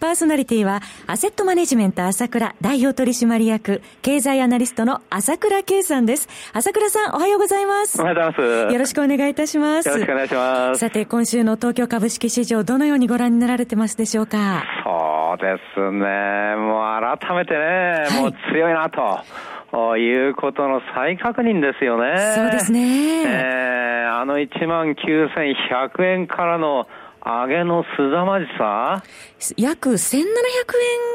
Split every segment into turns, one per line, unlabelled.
パーソナリティは、アセットマネジメント朝倉代表取締役、経済アナリストの朝倉慶さんです。朝倉さん、おはようございます。
おはようございます。
よろしくお願いいたします。
よろしくお願いします。
さて、今週の東京株式市場、どのようにご覧になられてますでしょうか？
そうですね。もう改めてね、はい、もう強いなと。ということの再確認ですよね。
そうですね。
えー、あの1万9100円からの上げのすざまじさ？
約1700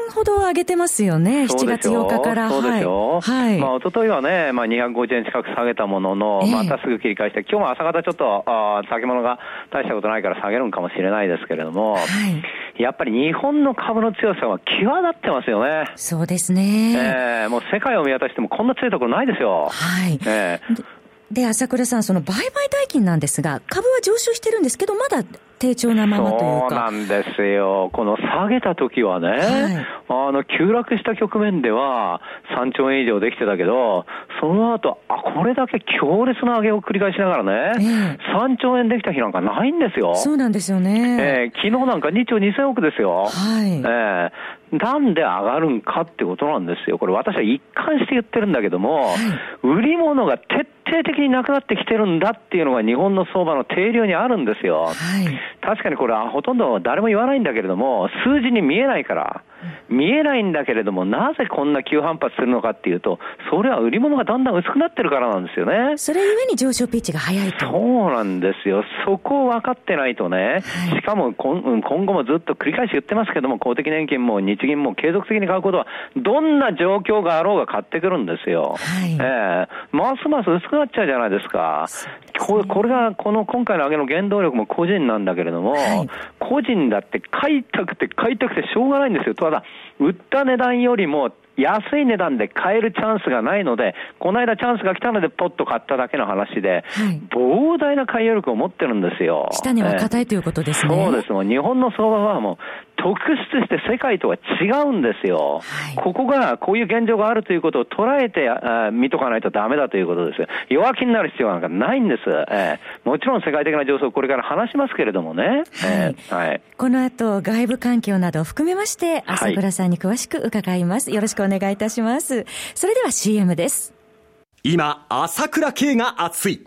円ほど上げてますよね、7月8日から。
そうですよ。はい。まあ、一昨日はね、まあ、250円近く下げたものの、えー、またすぐ切り返して、今日も朝方ちょっと、あ先物が大したことないから下げるんかもしれないですけれども、はい、やっぱり日本の株の強さは際立ってますよね。
そうですね。
えー、もう世界を見渡してもこんな強いところないですよ。
はい。えーで、朝倉さん、その売買代金なんですが、株は上昇してるんですけど、まだ低調なままというか。
そうなんですよ。この下げた時はね、はい、あの、急落した局面では3兆円以上できてたけど、その後、あ、これだけ強烈な上げを繰り返しながらね、えー、3兆円できた日なんかないんですよ。
そうなんですよね。
えー、昨日なんか2兆2000億ですよ。はい。えーなんで上がるんかってことなんですよ。これ私は一貫して言ってるんだけども、はい、売り物が徹底的になくなってきてるんだっていうのが日本の相場の定量にあるんですよ。はい、確かにこれはほとんど誰も言わないんだけれども、数字に見えないから、見えないんだけれども、なぜこんな急反発するのかっていうと、それは売り物がだんだん薄くなってるからなんですよね。
それゆえに上昇ピッチが早いと。
そうなんですよ。そこを分かってないとね、はい、しかも今後もずっと繰り返し言ってますけども、公的年金も日銀も継続的に買うことは、どんな状況があろうが買ってくるんですよ。はい、えー、ますます薄くなっちゃうじゃないですか。ここれが、この今回の上げの原動力も個人なんだけれども、はい、個人だって買いたくて買いたくてしょうがないんですよ。ただ、売った値段よりも安い値段で買えるチャンスがないので、この間チャンスが来たのでポッと買っただけの話で、はい、膨大な買い力を持ってるんですよ。
下値は硬いということですね。
そうです。もう日本の相場はもう特出して世界とは違うんですよ。はい、ここが、こういう現状があるということを捉えてあ見とかないとダメだということですよ。弱気になる必要なんかないんです。えー、もちろん世界的な情勢をこれから話しますけれどもね。はい。え
ー、はい、この後、外部環境などを含めまして、朝倉さんに詳しく伺います。よろしくお願いいたします。それでは CM です。
今、朝倉慶が熱い。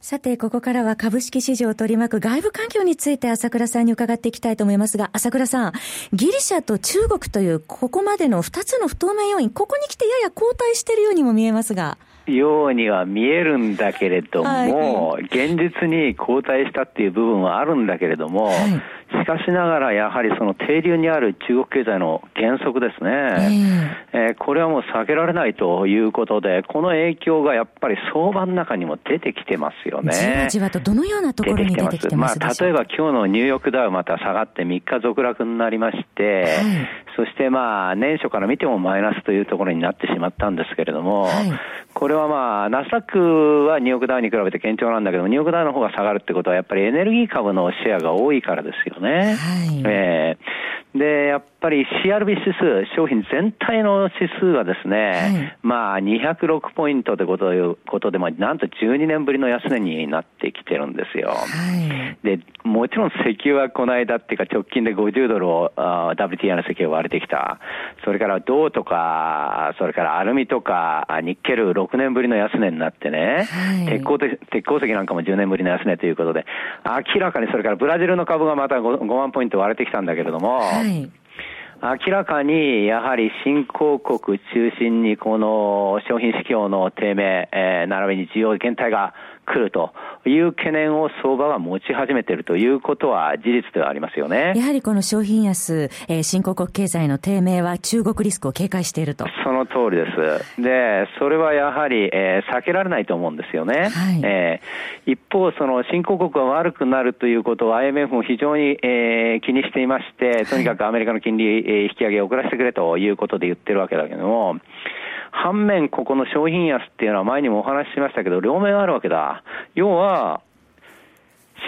さて、ここからは株式市場を取り巻く外部環境について朝倉さんに伺っていきたいと思いますが、朝倉さん、ギリシャと中国というここまでの2つの不透明要因、ここに来てやや後退しているようにも見えますが。
ようには見えるんだけれども、はい、現実に後退したっていう部分はあるんだけれども、はいしかしながら、やはりその底流にある中国経済の減速ですね、えー、えー、これはもう避けられないということで、この影響がやっぱり相場の中にも出てきてますよね。
じわじわとどのようなところに出てきてますま
あ、例えば今日のニューヨークダウまた下がって3日続落になりまして、はい、そしてまあ年初から見てもマイナスというところになってしまったんですけれども、はい、これはまあナスダックはニューヨークダウに比べて堅調なんだけどニューヨークダウの方が下がるってことはやっぱりエネルギー株のシェアが多いからですよね。はい、えー、で、やっぱり CRB 指数、商品全体の指数はですね、はい、まあ206ポイントというこということで、まあ、なんと12年ぶりの安値になってきてるんですよ。はい、で、もちろん石油はこの間っていうか直近で50ドルを WTI の石油を割れてきた。それから銅とか、それからアルミとか、ニッケル6年ぶりの安値になってね、はい、鉄鋼鉄鉱石なんかも10年ぶりの安値ということで、明らかにそれからブラジルの株がまた 5, 5万ポイント割れてきたんだけれども、はい明らかにやはり新興国中心にこの商品市況の低迷、えー、並びに需要減退が来るという懸念を相場が持ち始めているということは事実ではありますよね。
やはりこの商品安、えー、新興国経済の低迷は中国リスクを警戒していると。
その通りです。で、それはやはり、えー、避けられないと思うんですよね。はい、えー、一方、その新興国が悪くなるということを IMF も非常に、えー、気にしていまして、とにかくアメリカの金利、引き上げを遅らせてくれということで言ってるわけだけども、反面、ここの商品安っていうのは前にもお話ししましたけど、両面あるわけだ。要は、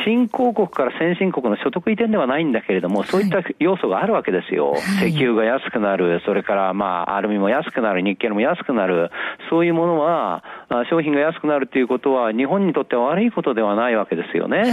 新興国から先進国の所得移転ではないんだけれども、そういった要素があるわけですよ。はい、石油が安くなる、それからまあ、アルミも安くなる、日系も安くなる、そういうものは、商品が安くなるということは、日本にとっては悪いことではないわけですよね。はい、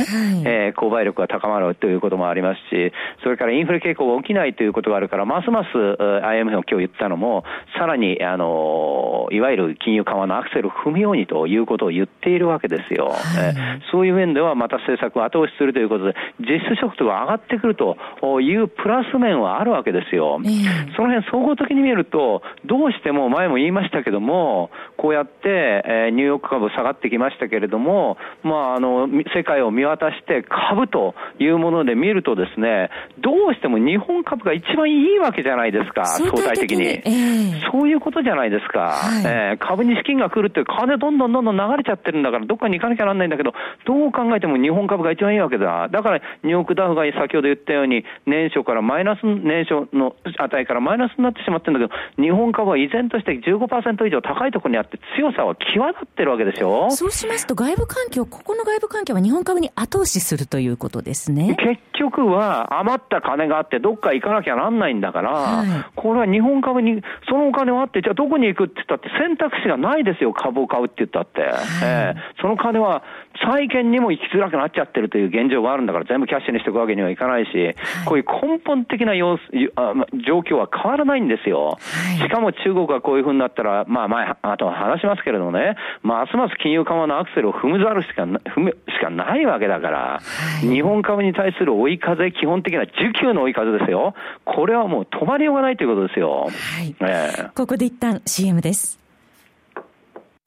えー、購買力が高まるということもありますし、それからインフレ傾向が起きないということがあるから、ますます IMF が今日言ったのも、さらに、あの、いわゆる金融緩和のアクセルを踏むようにということを言っているわけですよ。はい、えー、そういう面ではまた政策策を後押しするということで、実質所得が上がってくるというプラス面はあるわけですよ。えー、その辺総合的に見ると、どうしても前も言いましたけども、こうやって、えー、ニューヨーク株下がってきましたけれども、まあ、あの、世界を見渡して株というもので見るとですね、どうしても日本株が一番いいわけじゃないですか、相対的に。えー、そういうことじゃないですか。はい、えー、株に資金が来るって金どんどんどんどん流れちゃってるんだから、どっかに行かなきゃなんないんだけど、どう考えても日本株が一番いいわけだ。だから、ニューヨークダウが先ほど言ったように、年初からマイナス、年初の値からマイナスになってしまってるんだけど、日本株は依然として15%以上高いところにあって、強さは際立ってるわけでしょ
そうしますと、外部環境、ここの外部環境は日本株に後押しするということですね。
結局は、余った金があって、どっか行かなきゃなんないんだから、はい、これは日本株に、そのお金はあって、じゃあどこに行くって言ったって、選択肢がない。ですよ、株を買うって言ったって。はい、えー、その金は債券にも行きづらくなっちゃってるという現状があるんだから、全部キャッシュにしていくわけにはいかないし、はい、こういう根本的な様子あ状況は変わらないんですよ。はい、しかも中国がこういうふうになったら、まあ前、あと話しますけれどもね、ますます金融緩和のアクセルを踏むざるしか踏むしかないわけだから、はい、日本株に対する追い風、基本的な需給の追い風ですよ。これはもう止まりようがないということですよ。はい
えー、ここで一旦 CM です。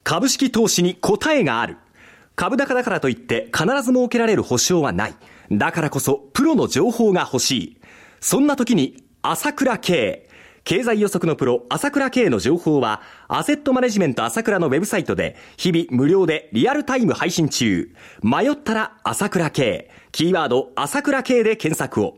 株式投資に答えがある。株高だからといって必ず設けられる保証はない。だからこそプロの情報が欲しい。そんな時に朝倉慶。経済予測のプロ、朝倉慶の情報は、アセットマネジメント朝倉のウェブサイトで、日々無料でリアルタイム配信中。迷ったら朝倉慶。キーワード、朝倉慶で検索を。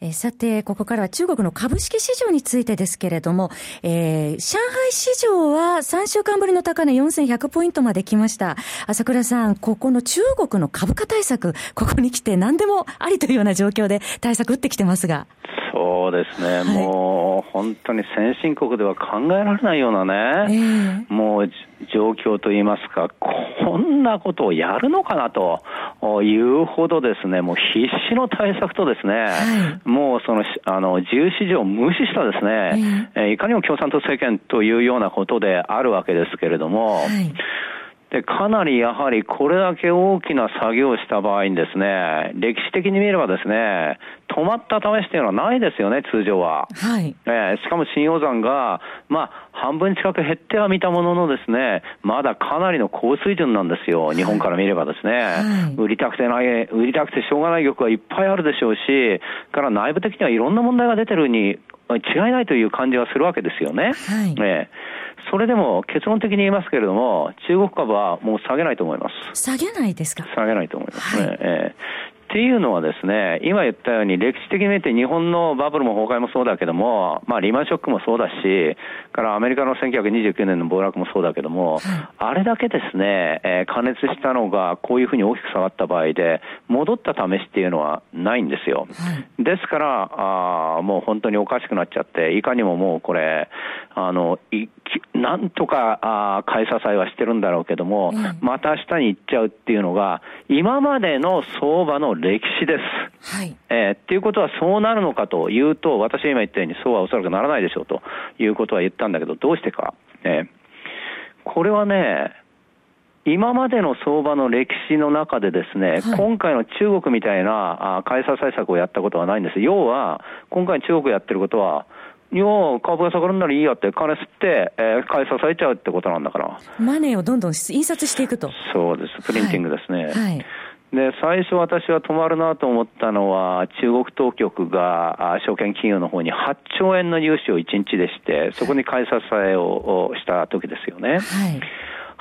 えー、さて、ここからは中国の株式市場についてですけれども、えー、上海市場は3週間ぶりの高値4100ポイントまで来ました。朝倉さん、ここの中国の株価対策、ここに来て何でもありというような状況で対策打ってきてますが。
そうですね、はい、もう本当に先進国では考えられないようなね、えー、もう状況といいますか、こんなことをやるのかなというほどですね、もう必死の対策とですね、はい、もうその、あの、自由市場を無視したですね、えー、いかにも共産党政権というようなことであるわけですけれども、はいで、かなりやはりこれだけ大きな作業をした場合にですね、歴史的に見ればですね、止まった試しというのはないですよね、通常は。はい。えー、しかも新鷹山が、まあ、半分近く減ってはみたもののですね、まだかなりの高水準なんですよ、日本から見ればですね。はい、売りたくてない、売りたくてしょうがない玉はいっぱいあるでしょうし、から内部的にはいろんな問題が出てるに違いないという感じがするわけですよね。はい。えーそそれでも結論的に言いますけれども、中国株はもう下げないと思います。
下げないですか？
下げないと思いますね。はい、えーっていうのはですね、今言ったように歴史的に見て日本のバブルも崩壊もそうだけども、まあリーマンショックもそうだし、からアメリカの1929年の暴落もそうだけども、あれだけですね、えー、加熱したのがこういうふうに大きく下がった場合で、戻った試しっていうのはないんですよ。ですから、あもう本当におかしくなっちゃって、いかにももうこれ、あの、いなんとか、あ買い支えはしてるんだろうけども、また下に行っちゃうっていうのが、今までの相場の歴史です。はい。えー、っていうことはそうなるのかというと、私が今言ったようにそうはおそらくならないでしょうということは言ったんだけど、どうしてか。えー、これはね、今までの相場の歴史の中でですね、はい、今回の中国みたいな買い支え策をやったことはないんです。要は、今回中国やってることは、いや株が下がるんならいいやって、金吸って、えー、買い支えちゃうってことなんだから。
マネーをどんどん印刷していくと。
そうです。プリンティングですね。はい、はいで最初、私は止まるなと思ったのは、中国当局が証券企業の方に8兆円の融資を1日でして、そこに買い支えをした時ですよね。はい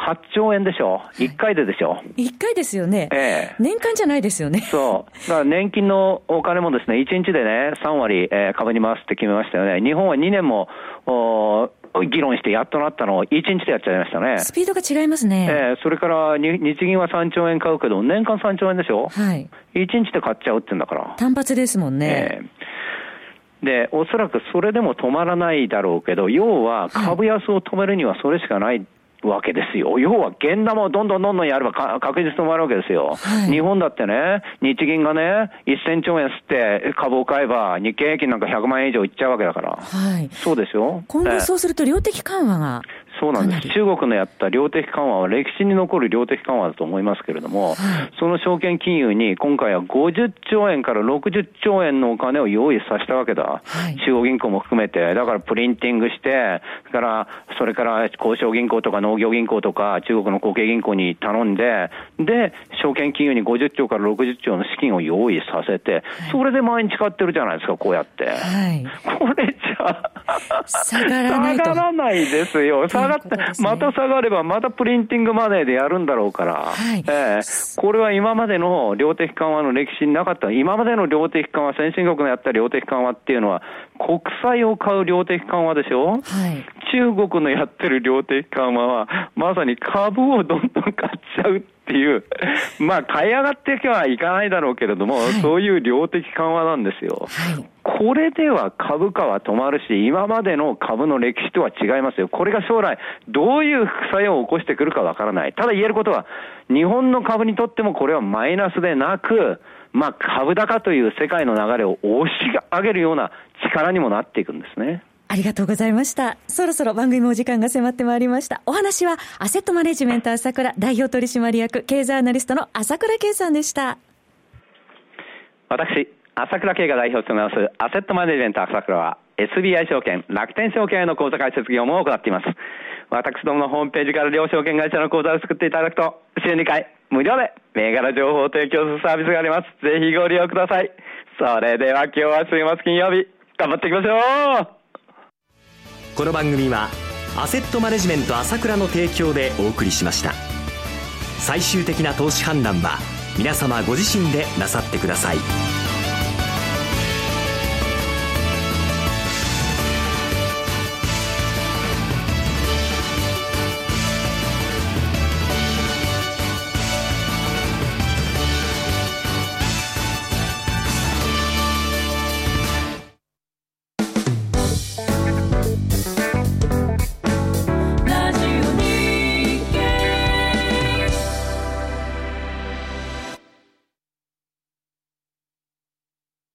8兆円でしょ、1回ででしょ
？1回ですよね、ええ、年間じゃないですよね。
そう、だから年金のお金もですね1日でね、3割、えー、株に回すって決めましたよね、日本は2年もお議論してやっとなったのを1日でやっちゃいましたね。
スピードが違いますね。
ええー、それから日銀は3兆円買うけど、年間3兆円でしょ？はい。1日で買っちゃうってんだから。
単発ですもんね。えー
で、おそらくそれでも止まらないだろうけど、要は株安を止めるにはそれしかないわけですよ。要は、現玉をどんどんどんどんやれば確実に止まるわけですよ。はい、日本だってね、日銀がね、1000兆円吸って株を買えば、日経平均なんか100万円以上いっちゃうわけだから。はい。そうですよ。
今後そうすると量的緩和が
そうなんです。中国のやった量的緩和は歴史に残る量的緩和だと思いますけれども、はい、その証券金融に今回は50兆円から60兆円のお金を用意させたわけだ。はい、中央銀行も含めて、だからプリンティングして、から、それから交渉銀行とか農業銀行とか中国の後継銀行に頼んで、で、証券金融に50兆から60兆の資金を用意させて、それで毎日買ってるじゃないですか、こうやって。はい、これじゃ、
下がらない
下がらないですよ。下がって、ね、また下がれば、またプリンティングマネーでやるんだろうから、はい、えー、これは今までの量的緩和の歴史になかった、今までの量的緩和、先進国のやった量的緩和っていうのは、国債を買う量的緩和でしょ、はい、中国のやってる量的緩和は、まさに株をどんどん買っちゃうっていう、まあ、買い上がっていけはいかないだろうけれども、はい、そういう量的緩和なんですよ。はいこれでは株価は止まるし、今までの株の歴史とは違いますよ。これが将来、どういう副作用を起こしてくるかわからない。ただ言えることは、日本の株にとってもこれはマイナスでなく、まあ、株高という世界の流れを押し上げるような力にもなっていくんですね。
ありがとうございました。そろそろ番組もお時間が迫ってまいりました。お話は、アセットマネジメント朝倉代表取締役経済アナリストの朝倉圭さんでした。
私、朝倉慶が代表を務めますアセットマネジメント朝倉は SBI 証券、楽天証券への口座開設業務を行っています。私どものホームページから両証券会社の口座を作っていただくと、週2回無料で銘柄情報を提供するサービスがあります。ぜひご利用ください。それでは今日は週末金曜日、頑張っていきましょう
この番組はアセットマネジメント朝倉の提供でお送りしました。最終的な投資判断は皆様ご自身でなさってください。